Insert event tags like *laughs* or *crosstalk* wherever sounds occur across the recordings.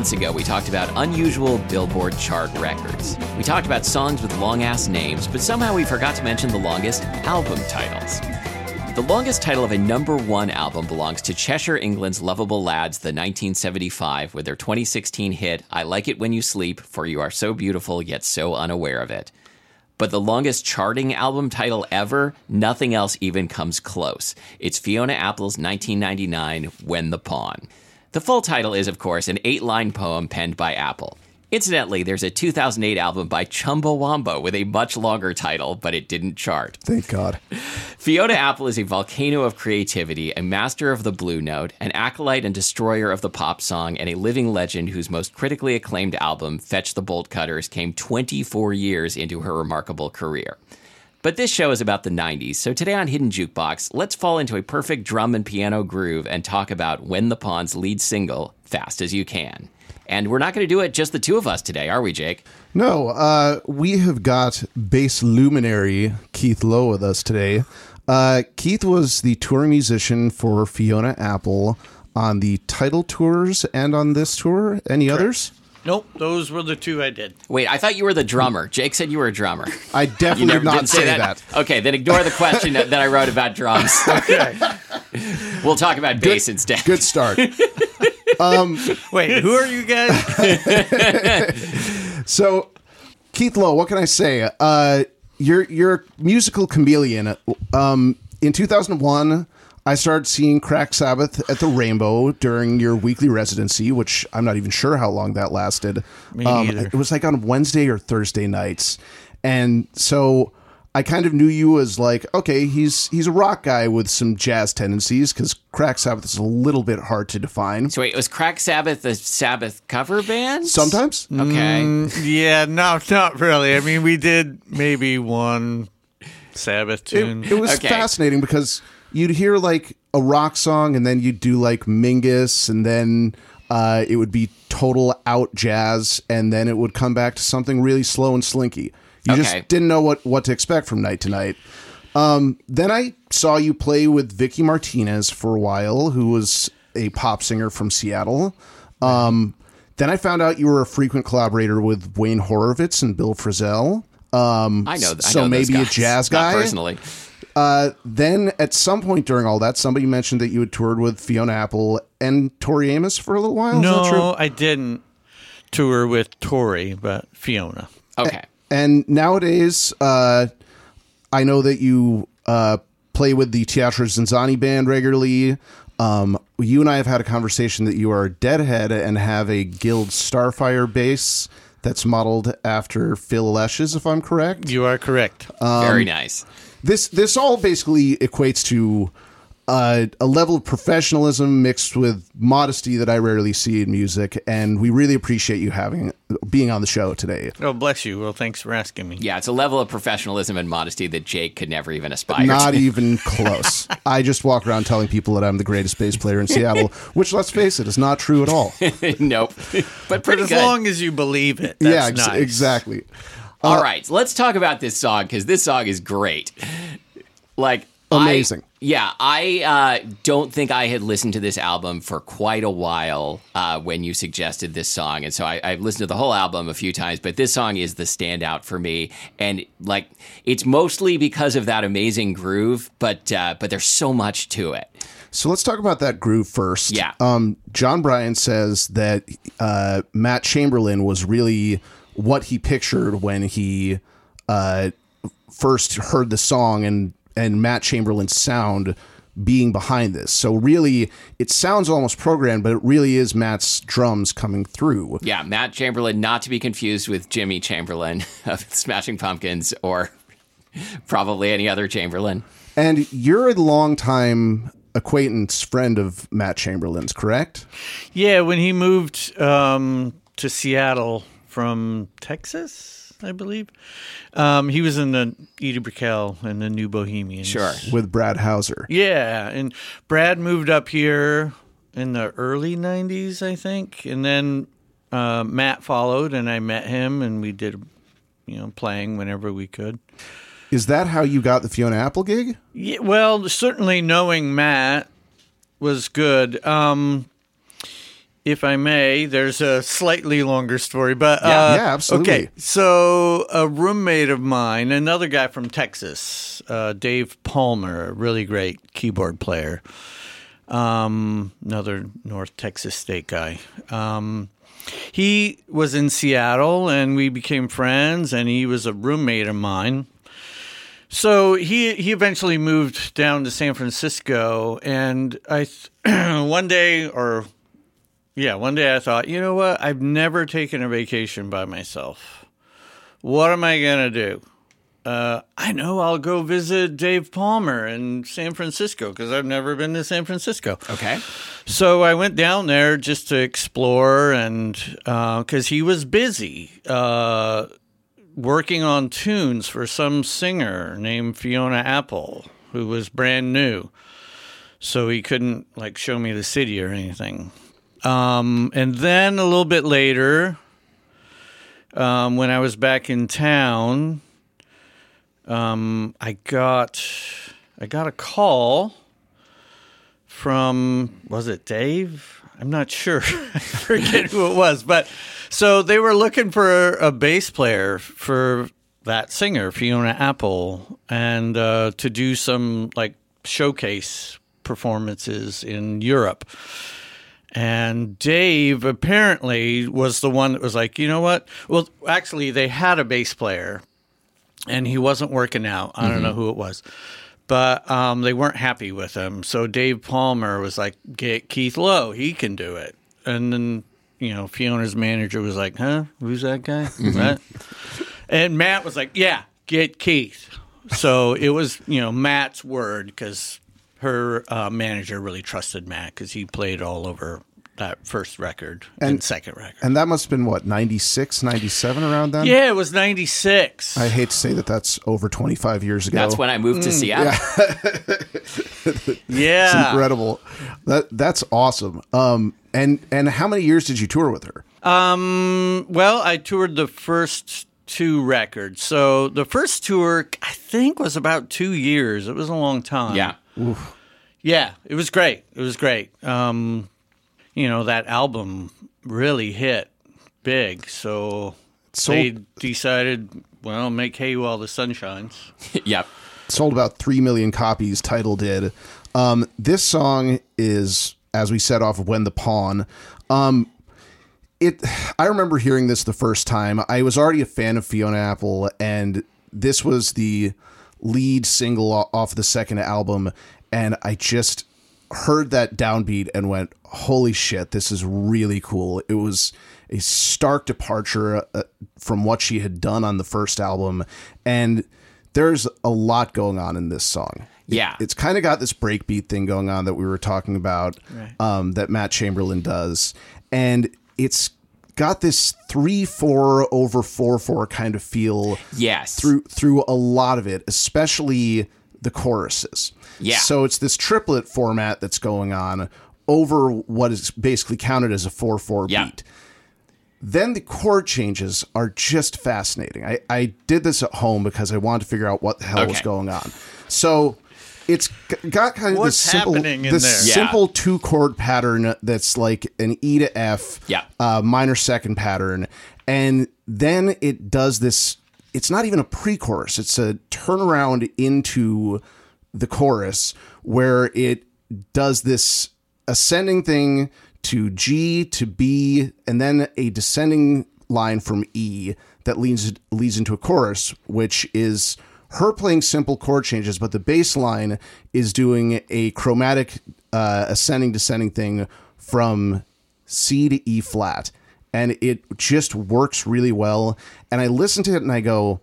months ago, we talked about unusual Billboard chart records. We talked about songs with long ass names, but somehow we forgot to mention the longest album titles. The longest title of a number one album belongs to Cheshire, England's Lovable Lads, the 1975, with their 2016 hit, I Like It When You Sleep, For You Are So Beautiful Yet So Unaware of It. But the longest charting album title ever, nothing else even comes close. It's Fiona Apple's 1999 When the Pawn. The full title is, of course, an eight line poem penned by Apple. Incidentally, there's a 2008 album by Chumbawamba with a much longer title, but it didn't chart. Thank God. *laughs* Fiona Apple is a volcano of creativity, a master of the blue note, an acolyte and destroyer of the pop song, and a living legend whose most critically acclaimed album, Fetch the Bolt Cutters, came 24 years into her remarkable career. But this show is about the 90s, so today on Hidden Jukebox, let's fall into a perfect drum and piano groove and talk about When the Pawn's lead single, Fast as You Can. And we're not going to do it just the two of us today, are we, Jake? No, uh, we have got bass luminary Keith Lowe with us today. Uh, Keith was the touring musician for Fiona Apple on the title tours and on this tour. Any others? Nope, those were the two I did. Wait, I thought you were the drummer. Jake said you were a drummer. I definitely You never did not did say that. Okay, then ignore the question that, that I wrote about drums. *laughs* Okay. *laughs* We'll talk about bass instead. Good start. *laughs* um, Wait, who are you guys? So, Keith Lowe, what can I say? Uh, you're you're a musical chameleon. Um, in 2001, I started seeing Crack Sabbath at the Rainbow during your weekly residency, which I'm not even sure how long that lasted. Me um, neither. It was like on Wednesday or Thursday nights, and so I kind of knew you as like, okay, he's he's a rock guy with some jazz tendencies because Crack Sabbath is a little bit hard to define. So wait, was Crack Sabbath a Sabbath cover band? Sometimes, Okay. yeah, no, not really. I mean, we did maybe one Sabbath tune. It, it was Okay. fascinating because you'd hear like a rock song and then you'd do like Mingus and then uh, it would be total out jazz and then it would come back to something really slow and slinky. You Okay. just didn't know what, what to expect from night to night. Um, then I saw you play with Vicci Martinez for a while, who was a pop singer from Seattle. Um, then I found out you were a frequent collaborator with Wayne Horvitz and Bill Frisell. Um, I know. I so know those maybe a jazz Not guy. personally. Uh, then at some point during all that, somebody mentioned that you had toured with Fiona Apple and Tori Amos for a little while. Is that true? no, I didn't tour with Tori, but Fiona. Okay. And nowadays, uh, I know that you uh, play with the Teatro ZinZanni band regularly. Um, you and I have had a conversation that you are a deadhead and have a Guild Starfire bass that's modeled after Phil Lesh's, if I'm correct. You are correct. Um, Very nice. This this all basically equates to uh, a level of professionalism mixed with modesty that I rarely see in music, and we really appreciate you having being on the show today. oh, bless you. Well, thanks for asking me. Yeah, it's a level of professionalism and modesty that Jake could never even aspire Not to. even close. *laughs* I just walk around telling people that I'm the greatest bass player in Seattle, *laughs* which, let's face it, is not true at all. *laughs* nope. But But as good. long as you believe it, that's yeah, ex- nice. exactly. All right, let's talk about this song because this song is great. Like I- Amazing. yeah, I uh, don't think I had listened to this album for quite a while uh, when you suggested this song, and so I, I've listened to the whole album a few times. But this song is the standout for me, and like it's mostly because of that amazing groove, but uh, but there's so much to it. So let's talk about that groove first. Yeah. Um, Jon Brion says that uh, Matt Chamberlain was really what he pictured when he uh, first heard the song and and Matt Chamberlain's sound being behind this. So really, it sounds almost programmed, but it really is Matt's drums coming through. Yeah, Matt Chamberlain, not to be confused with Jimmy Chamberlin *laughs* of Smashing Pumpkins or probably any other Chamberlain. And you're a longtime acquaintance friend of Matt Chamberlain's, correct? Yeah, when he moved um, to Seattle from Texas, I believe, um, he was in the Edie Brickell and the New Bohemians. Sure. With Brad Houser. Yeah, and Brad moved up here in the early '90s, I think, and then uh, Matt followed, and I met him, and we did, you know, playing whenever we could. Is that how you got the Fiona Apple gig? Yeah, well, certainly knowing Matt was good. Um, if I may, there's a slightly longer story, but Yeah. uh, Yeah, absolutely. Okay, so a roommate of mine, another guy from Texas, uh, Dave Palmer, a really great keyboard player, um, another North Texas State guy. Um, he was in Seattle, and we became friends, and he was a roommate of mine. So he he eventually moved down to San Francisco, and I *clears throat* one day or yeah, one day I thought, you know what? I've never taken a vacation by myself. What am I gonna do? Uh, I know I'll go visit Dave Palmer in San Francisco because I've never been to San Francisco. Okay. So I went down there just to explore, and because he was busy uh, working on tunes for some singer named Fiona Apple, who was brand new. So he couldn't like show me the city or anything. Um, and then a little bit later, um, when I was back in town, um, I got I got a call from was it Dave? I'm not sure. *laughs* I forget who it was, but so they were looking for a bass player for that singer Fiona Apple, and uh, to do some like showcase performances in Europe. And Dave apparently was the one that was like, you know what? Well, actually, they had a bass player, and he wasn't working out. I don't know who it was but um, they weren't happy with him. So Dave Palmer was like, "Get Keith Lowe, he can do it." And then you know Fiona's manager was like, "Huh, who's that guy?" What? And Matt was like, "Yeah, get Keith." So it was you know Matt's word because her uh, manager really trusted Matt because he played all over that first record and, second record. And that must have been what 96, 97 around then. yeah, it was '96. I hate to say that that's over 25 years ago. That's when I moved to Seattle. *laughs* yeah, incredible. That that's awesome. Um and and how many years did you tour with her? Um, well, I toured the first two records. So the first tour, I think, was about two years. It was a long time. Yeah. Yeah, it was great. It was great. Um, you know, that album really hit big. So So- they decided, well, make hay while the sun shines. *laughs* yep. sold about 3 million copies title did um, this song is as we said off of when the pawn um, it i remember hearing this the first time i was already a fan of fiona apple and this was the lead single off the second album and i just heard that downbeat and went holy shit this is really cool. It was a stark departure uh, from what she had done on the first album and there's a lot going on in this song. Yeah. it's kind of got this breakbeat thing going on that we were talking about um, that Matt Chamberlain does, and it's got this three four over four four kind of feel Yes. through through a lot of it, especially the choruses. Yeah. So it's this triplet format that's going on over what is basically counted as a four four Yeah. beat. Then the chord changes are just fascinating. I, I did this at home because I wanted to figure out what the hell was going on. So it's g- got kind of What's this simple, happening in this there? Yeah. simple two chord pattern that's like an E to F, Yeah. uh, minor second pattern, and then it does this. It's not even a pre-chorus; it's a turnaround into the chorus where it does this ascending thing to G to B, and then a descending line from E that leads leads into a chorus, which is her playing simple chord changes, but the bass line is doing a chromatic uh, ascending descending thing from C to E flat, and it just works really well. And I listen to it and I go,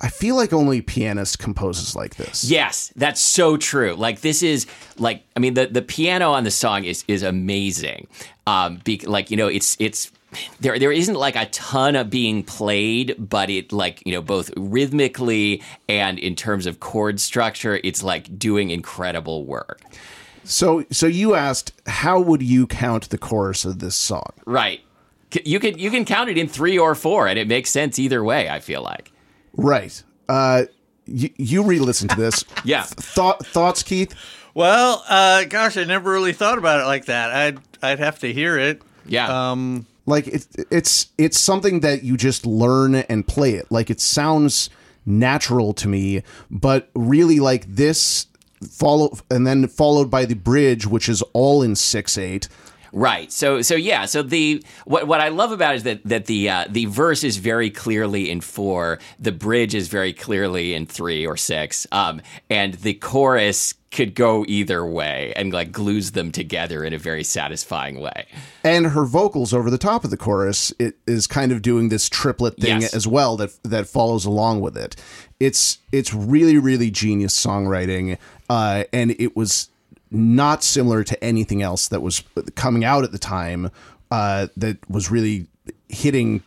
I feel like only pianist composes like this. Yes, that's so true. Like this is like I mean the the piano on the song is is amazing. Um, be, like you know it's it's there there isn't like a ton of being played, but it like you know both rhythmically and in terms of chord structure, it's like doing incredible work. So, so you asked, how would you count the chorus of this song? Right. You can you can count it in three or four, and it makes sense either way. I feel like. Right. Uh, you, you re-listen to this. *laughs* Yeah. Thought thoughts, Keith? Well, uh, gosh, I never really thought about it like that. I'd I'd have to hear it. Yeah. Um, like it, it's it's something that you just learn and play it like it sounds natural to me but really like this follow and then followed by the bridge which is all in 6-8 Right. So so yeah. So the what what I love about it is that that the uh, the verse is very clearly in four. The bridge is very clearly in three or six. Um, and the chorus could go either way and like glues them together in a very satisfying way. and her vocals over the top of the chorus it is kind of doing this triplet thing Yes. as well that that follows along with it it's it's really really genius songwriting uh, and it was not similar to anything else that was coming out at the time uh, that was really hitting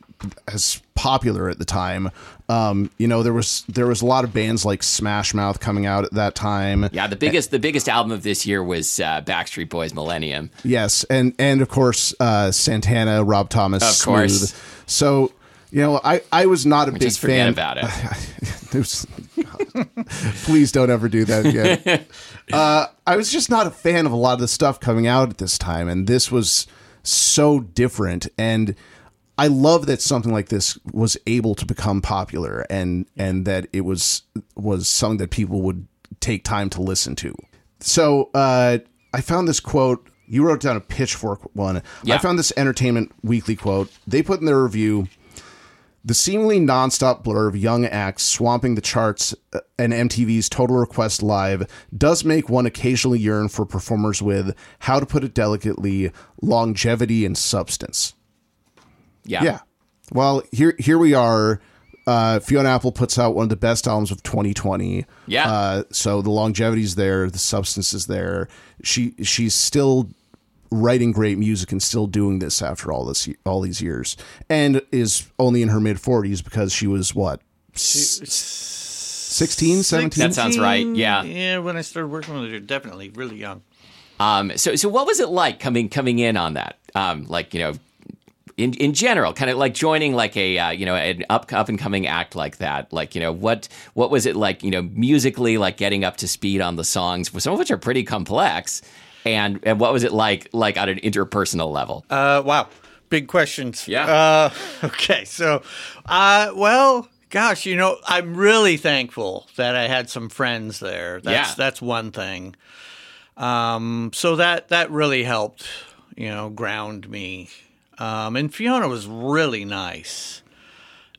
as popular at the time um, you know there was there was a lot of bands like smash mouth coming out at that time Yeah. The biggest the biggest album of this year was uh, Backstreet Boys Millennium. Yes, and and of course uh, Santana, Rob Thomas, Of course. Smooth. So you know, I I was not a big Just forget fan. about it. *laughs* There's- please don't ever do that again. *laughs* uh, I was just not a fan of a lot of the stuff coming out at this time, and this was so different. And I love that something like this was able to become popular, and and that it was was something that people would take time to listen to. So uh, I found this quote. You wrote down a pitchfork one. Yeah. I found this Entertainment Weekly quote. They put in their review. The seemingly nonstop blur of young acts swamping the charts uh, and MTV's Total Request Live does make one occasionally yearn for performers with, how to put it delicately, longevity and substance. Yeah. Yeah. Well, here here we are. Uh, Fiona Apple puts out one of the best albums of 2020. Yeah. Uh, so the longevity's there, the substance is there. She she's still writing great music and still doing this after all this all these years, and is only in her mid 40s because she was what 16, 17. That sounds right, yeah. Yeah, when I started working with her, definitely really young. Um, so, so what was it like coming coming in on that? Um, like you know, in in general, kind of like joining like a uh, you know an up up and coming act like that. Like you know what what was it like? You know, musically, like getting up to speed on the songs, some of which are pretty complex. And and what was it like like on an interpersonal level? Uh, wow, big questions. Yeah. Uh, *laughs* okay, so, uh, well, gosh, you know, I'm really thankful that I had some friends there. That's Yeah. that's one thing. Um, so that that really helped, you know, ground me. Um, and Fiona was really nice.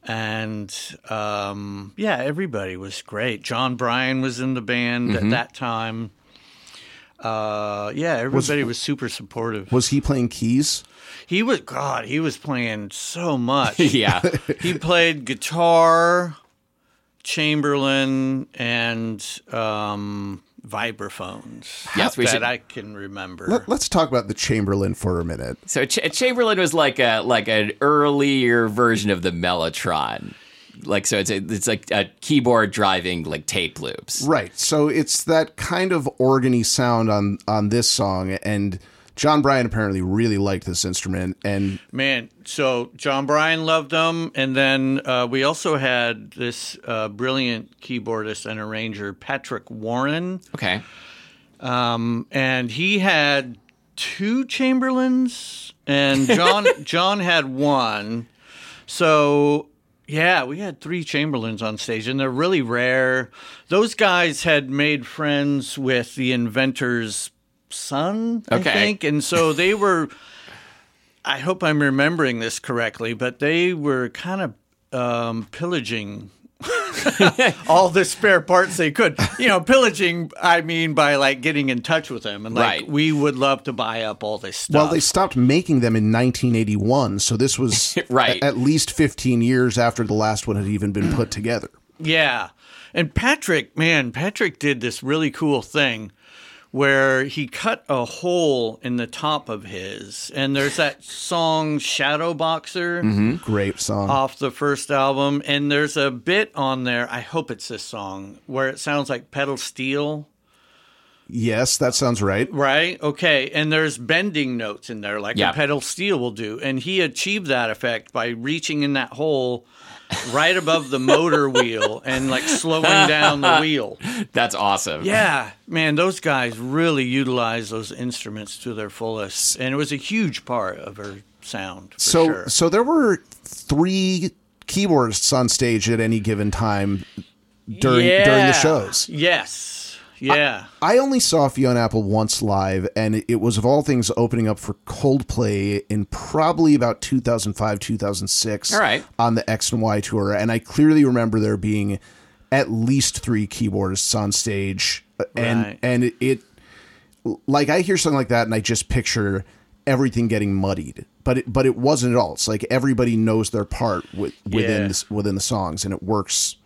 And um, yeah, everybody was great. Jon Brion was in the band at that time. Uh, yeah, everybody was super supportive. Was he playing keys? He was God. He was playing so much. *laughs* yeah, he played guitar, Chamberlin, and um, vibraphones. Yes, we that should- I can remember. Let, let's talk about the Chamberlin for a minute. so Ch- Chamberlin was like a like an earlier version of the Mellotron. Like so, it's a, it's like a keyboard driving like tape loops. Right. So it's that kind of organy sound on on this song, and Jon Brion apparently really liked this instrument. And Man, so Jon Brion loved them, and then uh, we also had this uh, brilliant keyboardist and arranger, Patrick Warren. Okay. Um, and he had two Chamberlins, and Jon *laughs* Jon had one. So yeah, we had three Chamberlins on stage, and they're really rare. Those guys had made friends with the inventor's son, Okay. I think, and so they were. *laughs* I hope I'm remembering this correctly, but they were kind of um, pillaging *laughs* all the spare parts they could. You know, pillaging, I mean, by like getting in touch with them. And like, Right. we would love to buy up all this stuff. well, they stopped making them in 1981, so this was *laughs* Right. a- at least 15 years after the last one had even been put together. Yeah. And Patrick, man, Patrick did this really cool thing where he cut a hole in the top of his. And there's that song Shadow Boxer mm-hmm. Great song. off the first album. And there's a bit on there, I hope it's this song, where it sounds like pedal steel. yes, that sounds right. Right. Okay. And there's bending notes in there, like Yeah. a pedal steel will do. And he achieved that effect by reaching in that hole right above the motor wheel and like slowing down the wheel. *laughs* That's awesome. Yeah, man, those guys really utilize those instruments to their fullest, and it was a huge part of her sound. For so sure. so there were three keyboardists on stage at any given time during during the shows. Yes. Yeah. I only saw Fiona Apple once live, and it was of all things opening up for Coldplay in probably about 2005, 2006. All right. On the X and Y tour. And I clearly remember there being at least three keyboardists on stage. Uh, and, Right. and it, it, like, I hear something like that, and I just picture everything getting muddied. But it, but it wasn't at all. It's like everybody knows their part with, within Yeah. the, within the songs, and it works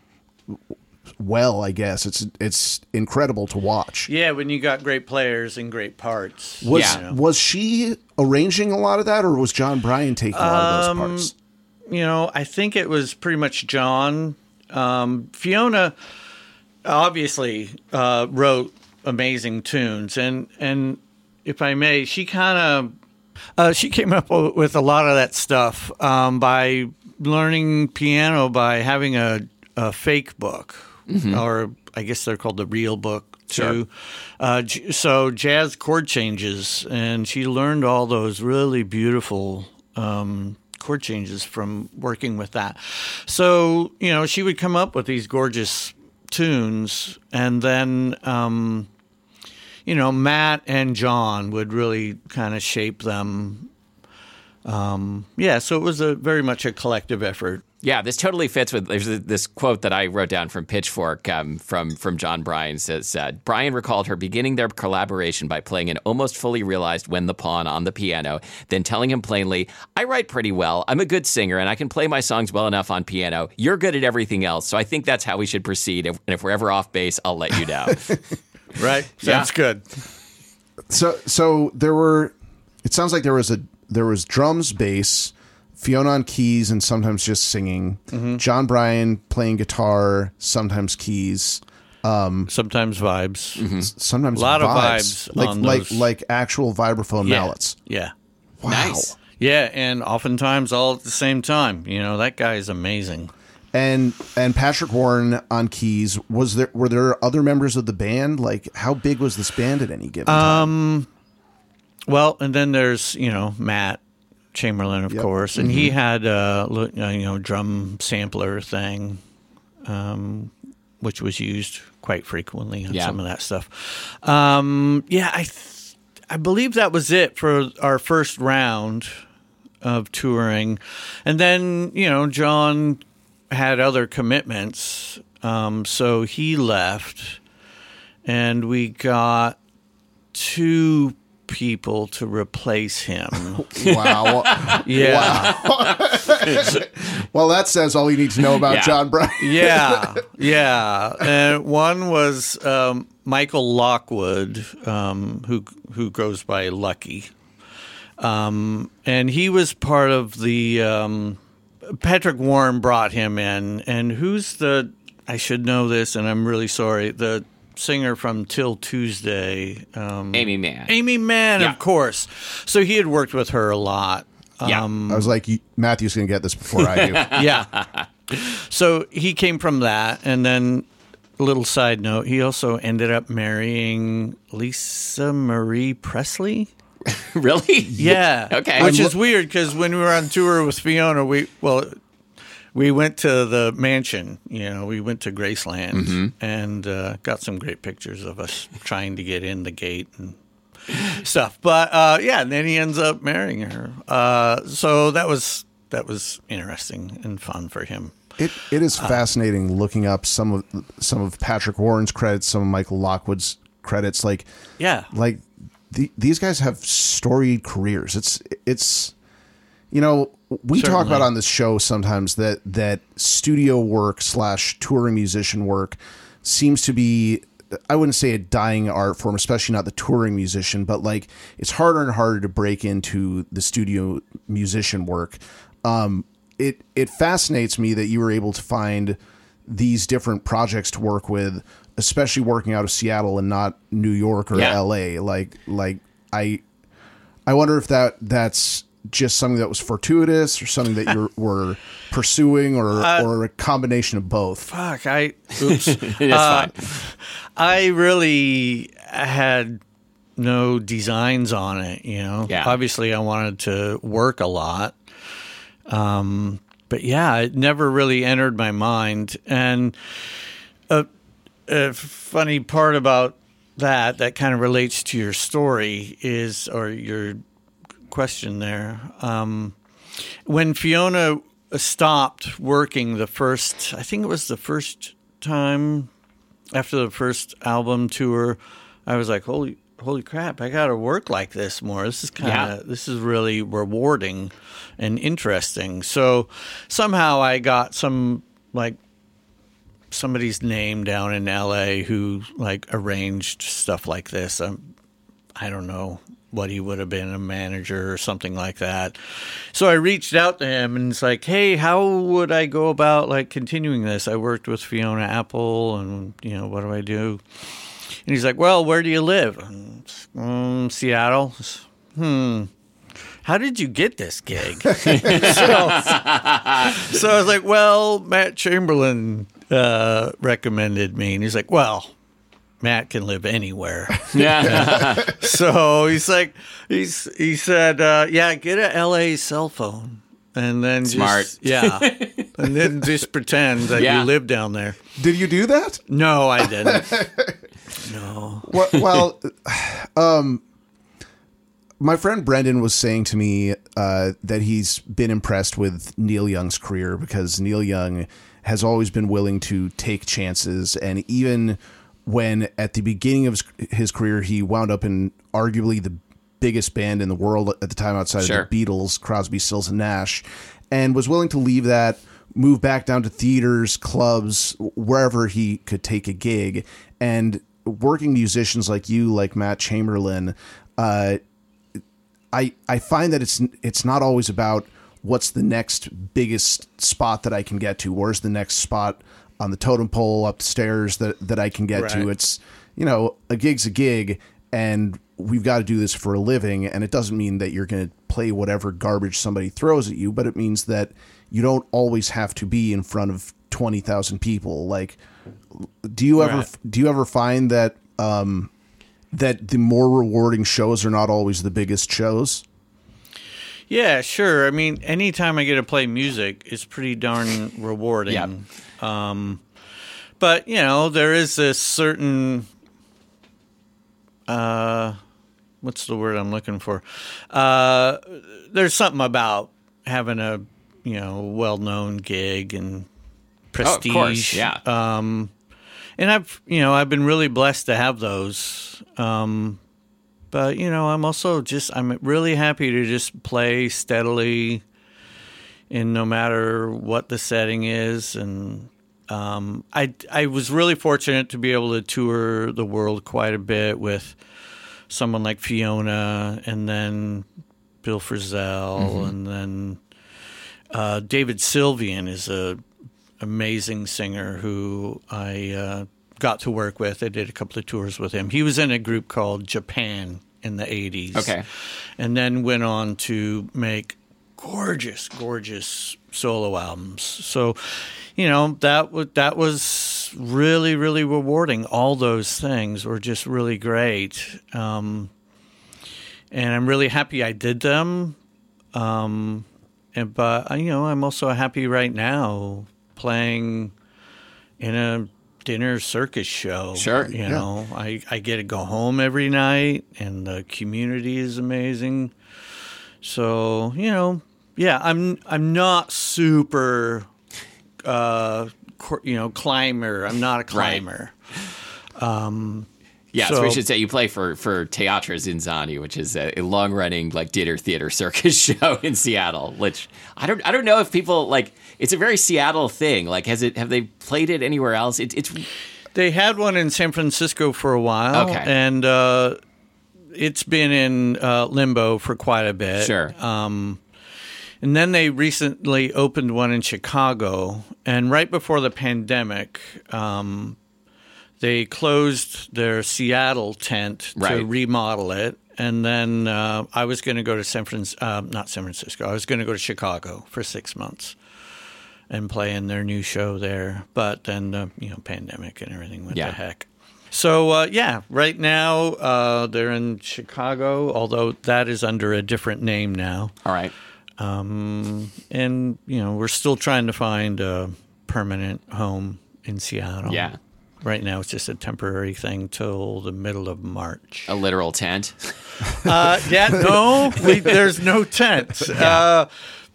well. I guess it's it's incredible to watch. yeah, when you got great players and great parts. Was Yeah. was she arranging a lot of that, or was Jon Brion taking a lot of those parts? you know, I think it was pretty much Jon. Um, Fiona obviously uh, wrote amazing tunes, and and if I may, she kind of uh, she came up with a lot of that stuff um, by learning piano by having a, a fake book, or I guess they're called the real book. Too. Uh, so jazz chord changes, and she learned all those really beautiful um, chord changes from working with that. So you know, she would come up with these gorgeous tunes, and then um, you know, Matt and Jon would really kind of shape them. Um, yeah, so it was a very much a collective effort. Yeah, this totally fits with. There's this quote that I wrote down from Pitchfork um, from from Jon Brion says uh, Brion recalled her beginning their collaboration by playing an almost fully realized "When the Pawn" on the piano, then telling him plainly, "I write pretty well. I'm a good singer, and I can play my songs well enough on piano. You're good at everything else, so I think that's how we should proceed. And if we're ever off base, I'll let you know." *laughs* Right? *laughs* Sounds good. So so there were. It sounds like there was a there was drums, bass, Fiona on keys, and sometimes just singing. Mm-hmm. Jon Brion playing guitar, sometimes keys, um, Sometimes vibes. Mm-hmm. s- sometimes A lot of vibes, vibes like on like those. like actual vibraphone Yeah. mallets. Yeah. Wow. Nice. Yeah, and oftentimes all at the same time. You know, that guy is amazing. And and Patrick Warren on keys. Was there were there other members of the band? Like how big was this band at any given time? Um, well, and then there's, you know, Matt Chamberlain, of Yep. course, and he had a uh, you know drum sampler thing, um, which was used quite frequently on Yeah. some of that stuff. Um, yeah, I th- I believe that was it for our first round of touring, and then you know Jon had other commitments, um, so he left, and we got two people to replace him. *laughs* wow. *laughs* Yeah. *laughs* well, that says all you need to know about Yeah. Jon Brion. yeah, yeah. And one was um, Michael Lockwood, um, who who goes by Lucky, um, and he was part of the. Um, Patrick Warren brought him in, and who's the? I should know this, and I'm really sorry. The singer from 'Til Tuesday, um, Aimee Mann. Aimee Mann, Yeah. of course. So he had worked with her a lot. Yeah. Um, I was like, Matthew's going to get this before I do. *laughs* yeah. So he came from that, and then a little side note: he also ended up marrying Lisa Marie Presley. *laughs* really? Yeah. *laughs* Okay. Which is weird because when we were on tour with Fiona, we well, we went to the mansion. You know, we went to Graceland Mm-hmm. and uh, got some great pictures of us trying to get in the gate and stuff. But uh, yeah, and then he ends up marrying her. Uh, so that was that was interesting and fun for him. It it is fascinating looking up some of some of Patrick Warren's credits, some of Michael Lockwood's credits. Like Yeah. like the, these guys have storied careers. It's it's you know we talk about on this show sometimes that that studio work slash touring musician work seems to be I wouldn't say a dying art form, especially not the touring musician, but like it's harder and harder to break into the studio musician work. Um, it it fascinates me that you were able to find these different projects to work with, especially working out of Seattle and not New York or Yeah. L.A. Like like I I wonder if that that's just something that was fortuitous, or something that you *laughs* were pursuing, or Uh, or a combination of both? Fuck, I *laughs* oops. It's Uh, fine. I really had no designs on it, you know. Yeah. Obviously I wanted to work a lot. Um but yeah, it never really entered my mind and a, a funny part about that that kind of relates to your story is or your question there. Um when Fiona stopped working the first, I think it was the first time after the first album tour, I was like, holy, holy crap! I got to work like this more. This is kind of, Yeah. this is really rewarding and interesting. So somehow I got some like somebody's name down in L.A. who like arranged stuff like this. Um, I don't know what he would have been a manager or something like that. So I reached out to him and it's like, "Hey, how would I go about like continuing this? I worked with Fiona Apple and you know, what do I do?" And he's like, "Well, where do you live?" Um, Seattle. Hmm. How did you get this gig? *laughs* so, so I was like, "Well, Matt Chamberlain uh, recommended me." And he's like, "Well, Matt can live anywhere." *laughs* Yeah. *laughs* So he's like, he's he said, uh, yeah, get a LA cell phone, and then Smart. just, yeah, *laughs* and then just pretend that Yeah. you live down there. Did you do that? No, I didn't. no. Well, well *sighs* um, my friend Brendan was saying to me uh, that he's been impressed with Neil Young's career because Neil Young has always been willing to take chances, and even when at the beginning of his, his career he wound up in arguably the biggest band in the world at the time outside Sure. of the Beatles, Crosby, Stills, and Nash, and was willing to leave that, move back down to theaters, clubs, wherever he could take a gig, and working musicians like you, like Matt Chamberlain, uh, I I find that it's it's not always about what's the next biggest spot that I can get to. Where's the next spot on the totem pole upstairs that that I can get to? It's you know a gig's a gig, and we've got to do this for a living. And it doesn't mean that you're going to play whatever garbage somebody throws at you, but it means that you don't always have to be in front of twenty thousand people. Like, do you ever Right. do you ever find that? Um, that the more rewarding shows are not always the biggest shows. Yeah, sure. I mean, anytime I get to play music, it's pretty darn rewarding. Yep. Um, but you know, there is this certain, uh, what's the word I'm looking for? Uh, there's something about having a you know well-known gig and Oh, prestige. course. Yeah. Um, and I've you know I've been really blessed to have those. Um, but you know I'm also just I'm really happy to just play steadily, and no matter what the setting is, and um, I I was really fortunate to be able to tour the world quite a bit with someone like Fiona, and then Bill Frisell, and then uh, David Sylvian is a amazing singer who I uh, got to work with. I did a couple of tours with him. He was in a group called Japan in the 80s. Okay. And then went on to make gorgeous, gorgeous solo albums. So, you know, that was that was really, really rewarding. All those things were just really great. Um, and I'm really happy I did them. Um, and but uh, you know, I'm also happy right now playing in a dinner circus show. Sure. you know, I I get to go home every night, and the community is amazing. So you know, yeah, I'm I'm not super, uh, you know, climber. I'm not a climber. Yeah, so, we should say you play for for Teatro ZinZanni, which is a, a long running like dinner theater circus *laughs* show in Seattle. Which I don't I don't know if people like. It's a very Seattle thing. Like, has it have they played it anywhere else? It, it's They had one in San Francisco for a while, Okay. and uh, it's been in uh, limbo for quite a bit. sure. Um, and then they recently opened one in Chicago, and right before the pandemic, um, they closed their Seattle tent to remodel it, and then uh, I was going to go to San Francisco, uh, not San Francisco. I was going to go to Chicago for six months and play in their new show there. But then the you know pandemic and everything went Yeah. to heck. So uh, yeah, right now uh, they're in Chicago, although that is under a different name now. All right. Um, and you know we're still trying to find a permanent home in Seattle. Yeah. Right now, it's just a temporary thing till the middle of March. A literal tent. Uh, yeah, *laughs* no, we, there's no tent. *laughs* Uh,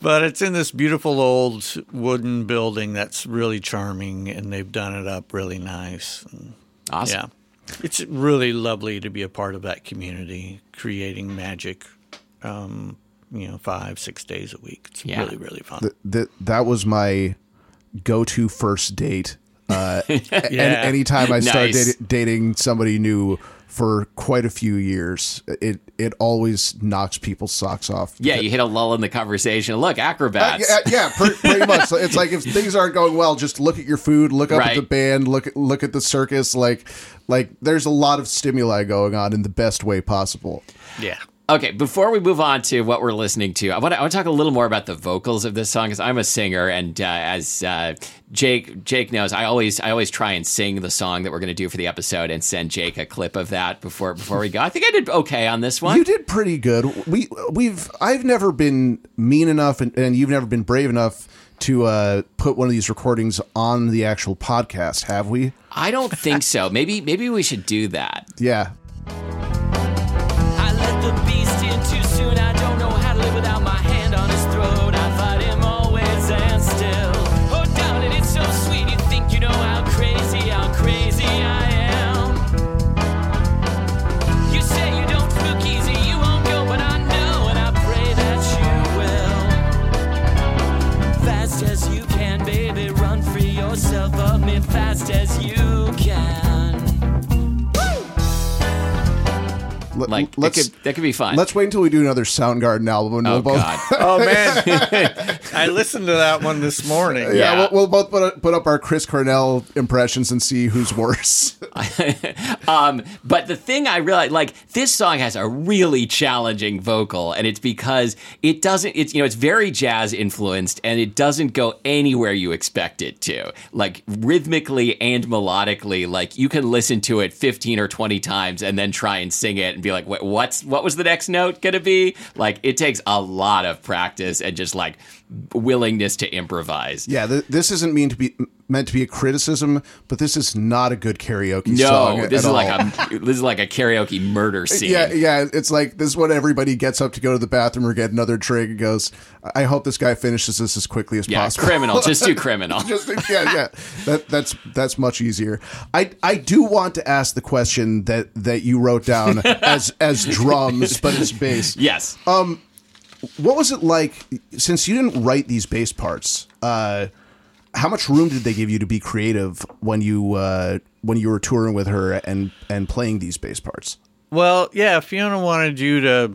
but it's in this beautiful old wooden building that's really charming, and they've done it up really nice. Awesome. yeah, it's really lovely to be a part of that community, creating magic. Um, you know, five six days a week. It's Yeah. really really fun. that that was my go-to first date. Uh, *laughs* and Yeah. anytime I start Nice. dati- dating somebody new for quite a few years, it it always knocks people's socks off. Yeah, you hit a lull in the conversation. Look, Uh, acrobats. yeah, yeah, pre- pretty much. So It's like if things aren't going well, just look at your food, look up Right. at the band, look at look at the circus. Like, like there's a lot of stimuli going on in the best way possible. yeah. Okay, before we move on to what we're listening to, I want to, I want to talk a little more about the vocals of this song because I'm a singer, and uh, as uh, Jake Jake knows, I always I always try and sing the song that we're going to do for the episode and send Jake a clip of that before before we go. I think I did okay on this one. You did pretty good. We we've I've never been mean enough, and, and you've never been brave enough to uh, put one of these recordings on the actual podcast, have we? I don't think so. Maybe maybe we should do that. Yeah. The beast in too soon. I Let, Like that let's could, that could be fun. let's wait until we do another Soundgarden album, and oh we'll both God. *laughs* Oh man, *laughs* I listened to that one this morning. yeah, Yeah. We'll, we'll both put up, put up our Chris Cornell impressions and see who's worse. *laughs* um, but the thing I realized, like, this song has a really challenging vocal, and it's because it doesn't. It's you know, it's very jazz influenced, and it doesn't go anywhere you expect it to. Like rhythmically and melodically, like you can listen to it fifteen or twenty times and then try and sing it and be like, "What? What's what was the next note gonna be?" Like it takes a lot of practice and just like willingness to improvise. yeah, th- this isn't mean to be meant to be a criticism, but this is not a good karaoke No, song. this at is all. like a this is like a karaoke murder *laughs* scene. Yeah, yeah. It's like this is when everybody gets up to go to the bathroom or get another drink and goes, I hope this guy finishes this as quickly as Yeah, possible. criminal. Just do *laughs* criminal. Just yeah, yeah. That that's that's much easier. I I do want to ask the question that that you wrote down *laughs* as as drums, but as bass. yes. Um, What was it like since you didn't write these bass parts? Uh, how much room did they give you to be creative when you uh, when you were touring with her and and playing these bass parts? Well, yeah, Fiona wanted you to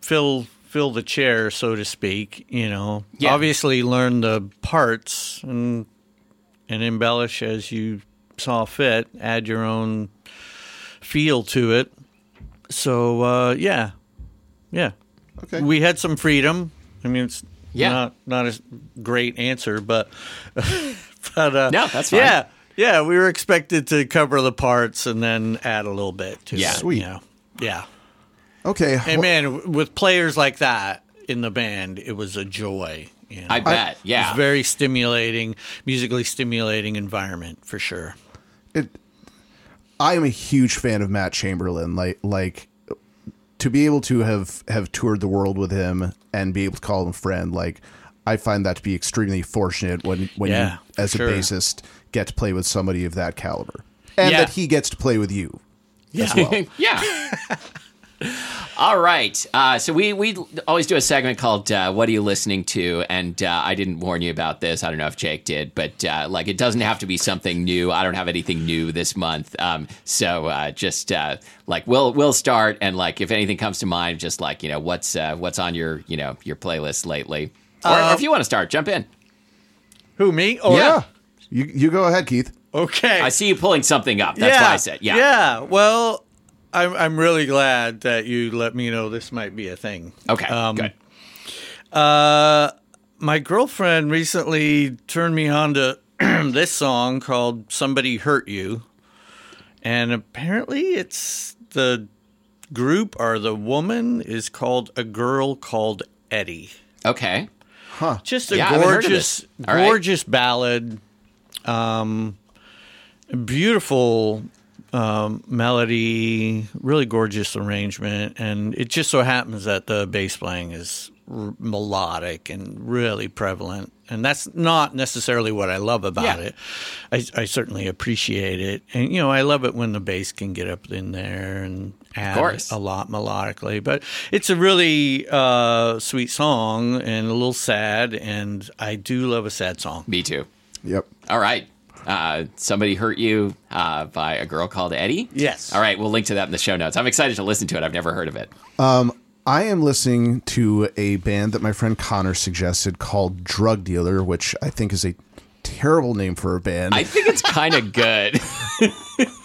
fill fill the chair, so to speak. You know, Yeah. obviously learn the parts and and embellish as you saw fit. Add your own feel to it. So uh, yeah, yeah. Okay. We had some freedom. I mean, it's Yeah. not not a great answer, but *laughs* but uh, No, that's fine. Yeah, yeah. We were expected to cover the parts and then add a little bit to Yeah. it. Sweet. You know? Yeah. Okay. And wh- man, with players like that in the band, it was a joy. You know? I bet. yeah. It's a very stimulating, musically stimulating environment for sure. it I am a huge fan of Matt Chamberlain. Like like to be able to have have toured the world with him and be able to call him a friend, like I find that to be extremely fortunate when when Yeah, you as a bassist get to play with somebody of that caliber. And Yeah. that he gets to play with you as Yeah. well. *laughs* yeah. *laughs* All right. Uh, so we we always do a segment called uh, "What are you listening to?" And uh, I didn't warn you about this. I don't know if Jake did, but uh, like it doesn't have to be something new. I don't have anything new this month. Um, so uh, just uh, like we'll we'll start, and like if anything comes to mind, just like you know what's uh, what's on your you know your playlist lately, or, or if you want to start, jump in. Who me? Or, Yeah. You you go ahead, Keith. Okay. I see you pulling something up. That's why I said yeah. Yeah. Well, I'm I'm really glad that you let me know this might be a thing. Okay, Um, good. Uh, my girlfriend recently turned me on to *clears throat* this song called "Somebody Hurt You," and apparently it's the group or the woman is called a girl called Eddy. Okay. Huh? Just a Yeah, I haven't heard of gorgeous, this. All right. gorgeous ballad. Um, beautiful um, melody, really gorgeous arrangement, and it just so happens that the bass playing is r- melodic and really prevalent. And that's not necessarily what I love about Yeah. it. I, I certainly appreciate it, and you know, I love it when the bass can get up in there and add a lot melodically. But it's a really uh, sweet song and a little sad, and I do love a sad song. Me too. Yep. All right. Uh, somebody hurt you uh, by a girl called Eddy. Yes. All right. We'll link to that in the show notes. I'm excited to listen to it. I've never heard of it. Um, I am listening to a band that my friend Connor suggested called Drugdealer, which I think is a terrible name for a band. I think it's kind of *laughs* good.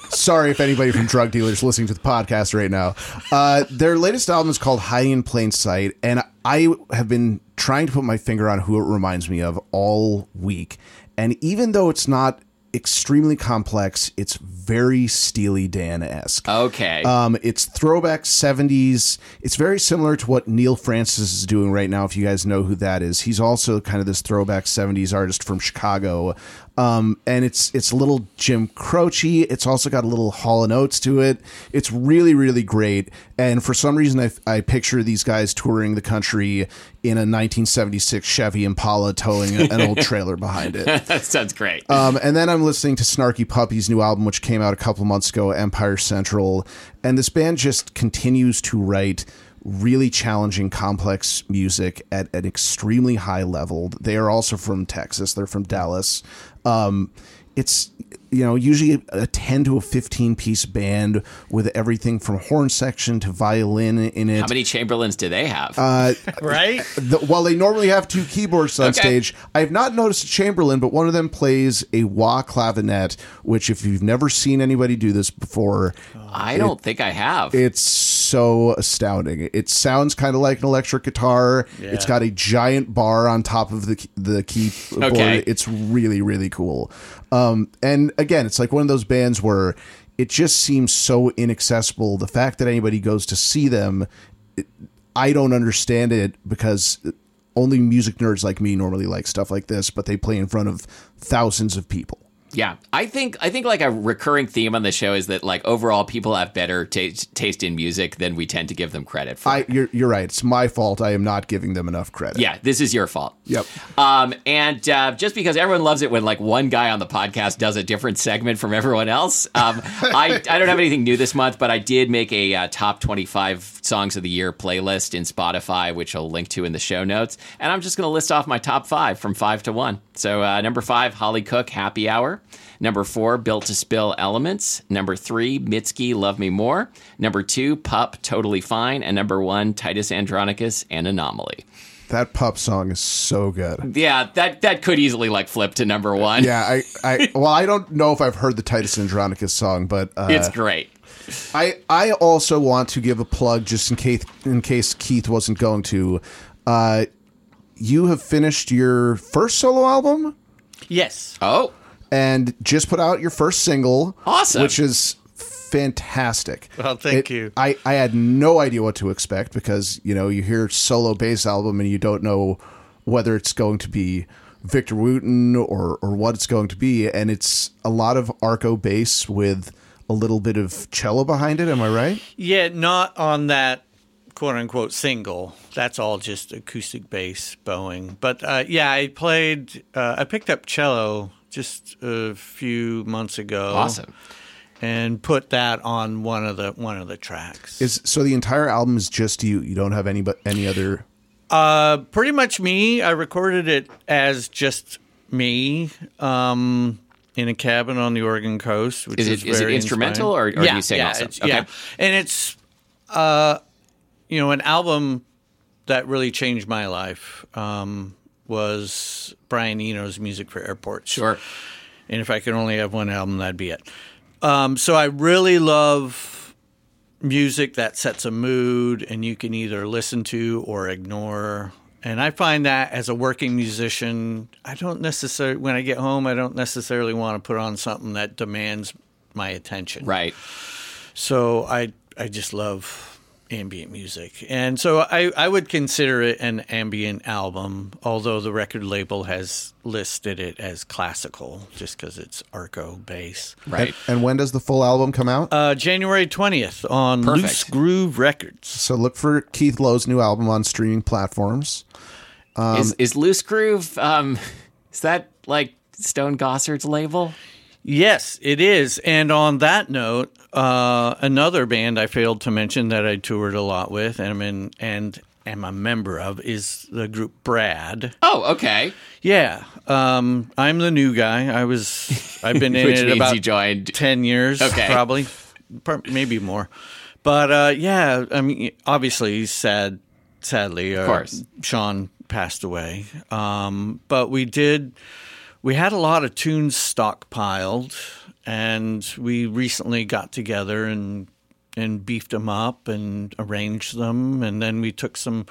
Sorry if anybody from Drugdealers is listening to the podcast right now. Uh, their latest album is called Hiding in Plain Sight, and I have been trying to put my finger on who it reminds me of all week. And even though it's not extremely complex, it's very Steely Dan esque. Okay. Um, it's throwback 70s. It's very similar to what Neal Francis is doing right now, if you guys know who that is. He's also kind of this throwback 70s artist from Chicago. Um, and it's it's a little Jim Croce. It's also got a little Hall and Oates to it. It's really, really great. And for some reason, I, I picture these guys touring the country in a 1976 Chevy Impala towing an old *laughs* trailer behind it. *laughs* that sounds great. Um, and then I'm listening to Snarky Puppy's new album, which came out a couple months ago, Empire Central. And this band just continues to write really challenging, complex music at an extremely high level. They are also from Texas, they're from Dallas. Um, it's you know usually a 10 to a 15 piece band with everything from horn section to violin in it How many Chamberlins do they have? uh, *laughs* Right? the, while they normally have two keyboards on Okay. stage, I have not noticed a Chamberlin, but one of them plays a wah clavinet, which, if you've never seen anybody do this before, I don't think I have. it's so astounding. It sounds kind of like an electric guitar. It's got a giant bar on top of the the keyboard. Okay. It's really really cool. Um, and again, it's like one of those bands where it just seems so inaccessible. The fact that anybody goes to see them, it, I don't understand it because only music nerds like me normally like stuff like this, but they play in front of thousands of people. Yeah, I think I think like a recurring theme on the show is that like overall people have better taste taste in music than we tend to give them credit for. I you're you're right. It's my fault. I am not giving them enough credit. yeah, this is your fault. Yep. Um, and uh, just because everyone loves it when like one guy on the podcast does a different segment from everyone else, um, *laughs* I I don't have anything new this month, but I did make a uh, top twenty five songs of the year playlist in Spotify, which I'll link to in the show notes. And I'm just going to list off my top five from five to one. So uh, number five, Hollie Cook, Happy Hour. Number four, Built to Spill Elements. Number three, Mitski, Love Me More. Number two, Pup, Totally Fine. And number one, Titus Andronicus An Anomaly. That pup song is so good. Yeah, that that could easily like flip to number one. Yeah, I, I well, I don't know if I've heard the Titus Andronicus song, but uh, It's great. I I also want to give a plug just in case in case Keith wasn't going to. Uh, you have finished your first solo album Yes. Oh, and just put out your first single, Awesome. which is fantastic. Well, thank It- you. I I had no idea what to expect because you know you hear solo bass album and you don't know whether it's going to be Victor Wooten or or what it's going to be, and it's a lot of arco bass with a little bit of cello behind it. Am I right? Yeah, not on that quote unquote single. That's all just acoustic bass bowing. But uh, yeah, I played, uh, I picked up cello just a few months ago. awesome. And put that on one of the one of the tracks. Is so the entire album is just you. You don't have any but any other. Uh, pretty much me. I recorded it as just me um, in a cabin on the Oregon coast. Which Is is, it instrumental inspiring. or- or do yeah, you sing yeah, also? it's- Okay. Yeah, and it's uh, you know an album that really changed my life um, was Brian Eno's music for airports. Sure. And if I could only have one album, that'd be it. Um, so I really love music that sets a mood and you can either listen to or ignore. And I find that as a working musician, I don't necessarily, when I get home, I don't necessarily want to put on something that demands my attention. Right. So I, I just love ambient music. And so I, I would consider it an ambient album, although the record label has listed it as classical just because it's Arco bass. Right. And when does the full album come out? Uh, January 20th on Perfect. Loose Groove Records. so look for Keith Lowe's new album on streaming platforms. is is Loose Groove? Um, is that like Stone Gossard's label? Yes, it is. And on that note, uh, another band I failed to mention that I toured a lot with and I'm in, and am a member of is the group Brad. Oh, okay. Yeah, um, I'm the new guy. I was I've been *laughs* in it about joined. ten years, Okay. probably, maybe more. But uh, yeah, I mean, obviously, sad, sadly, of course. Sean passed away. Um, but we did, we had a lot of tunes stockpiled, and we recently got together and and beefed them up and arranged them, and then we took some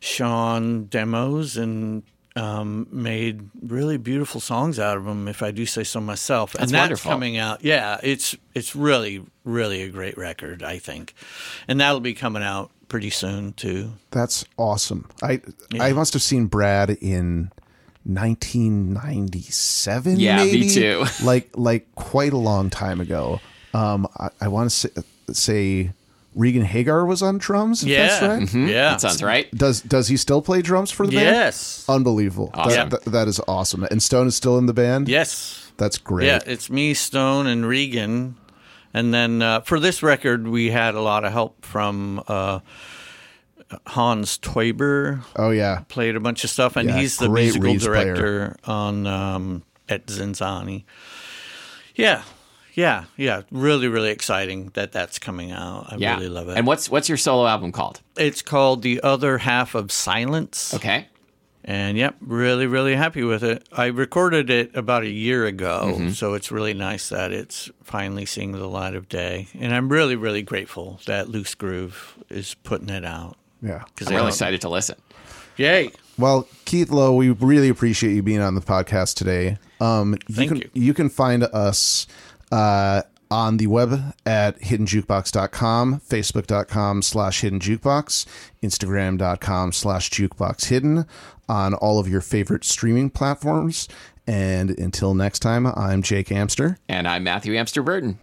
Sean demos and. Um, made really beautiful songs out of them, if I do say so myself. That's and that's wonderful. coming out. Yeah, it's it's really really a great record, I think, and that'll be coming out pretty soon too. That's awesome. I I must have seen Brad in 1997. Yeah, me maybe? too. *laughs* Like like quite a long time ago. Um, I, I want to say, say Regan Hagar was on drums. Yeah, that's right. Mm-hmm. yeah, That sounds right. Does does he still play drums for the band? yes, Unbelievable. That- Awesome. that- that is awesome. And Stone is still in the band. yes, That's great. yeah. It's me, Stone, and Regan, and then uh, for this record, we had a lot of help from uh, Hans Teuber. Oh yeah. Played a bunch of stuff, and Yeah, he's the great musical reeds player. director on um, at ZinZanni. Yeah. Yeah, yeah, really, really exciting that that's coming out. I Yeah. really love it. And what's what's your solo album called? It's called The Other Half of Silence. Okay. And yep, really, really happy with it. I recorded it about a year ago, Mm-hmm. so it's really nice that it's finally seeing the light of day. And I'm really, really grateful that Loose Groove is putting it out. Yeah. Because I'm really excited to listen. Yay! Well, Keith Lowe, we really appreciate you being on the podcast today. Um, you Thank can you. can find us uh, on the web at hiddenjukebox.com, facebook.com slash hiddenjukebox, instagram.com slash jukebox hidden on all of your favorite streaming platforms. And until next time, I'm Jake Amster. And I'm Matthew Amster Burton.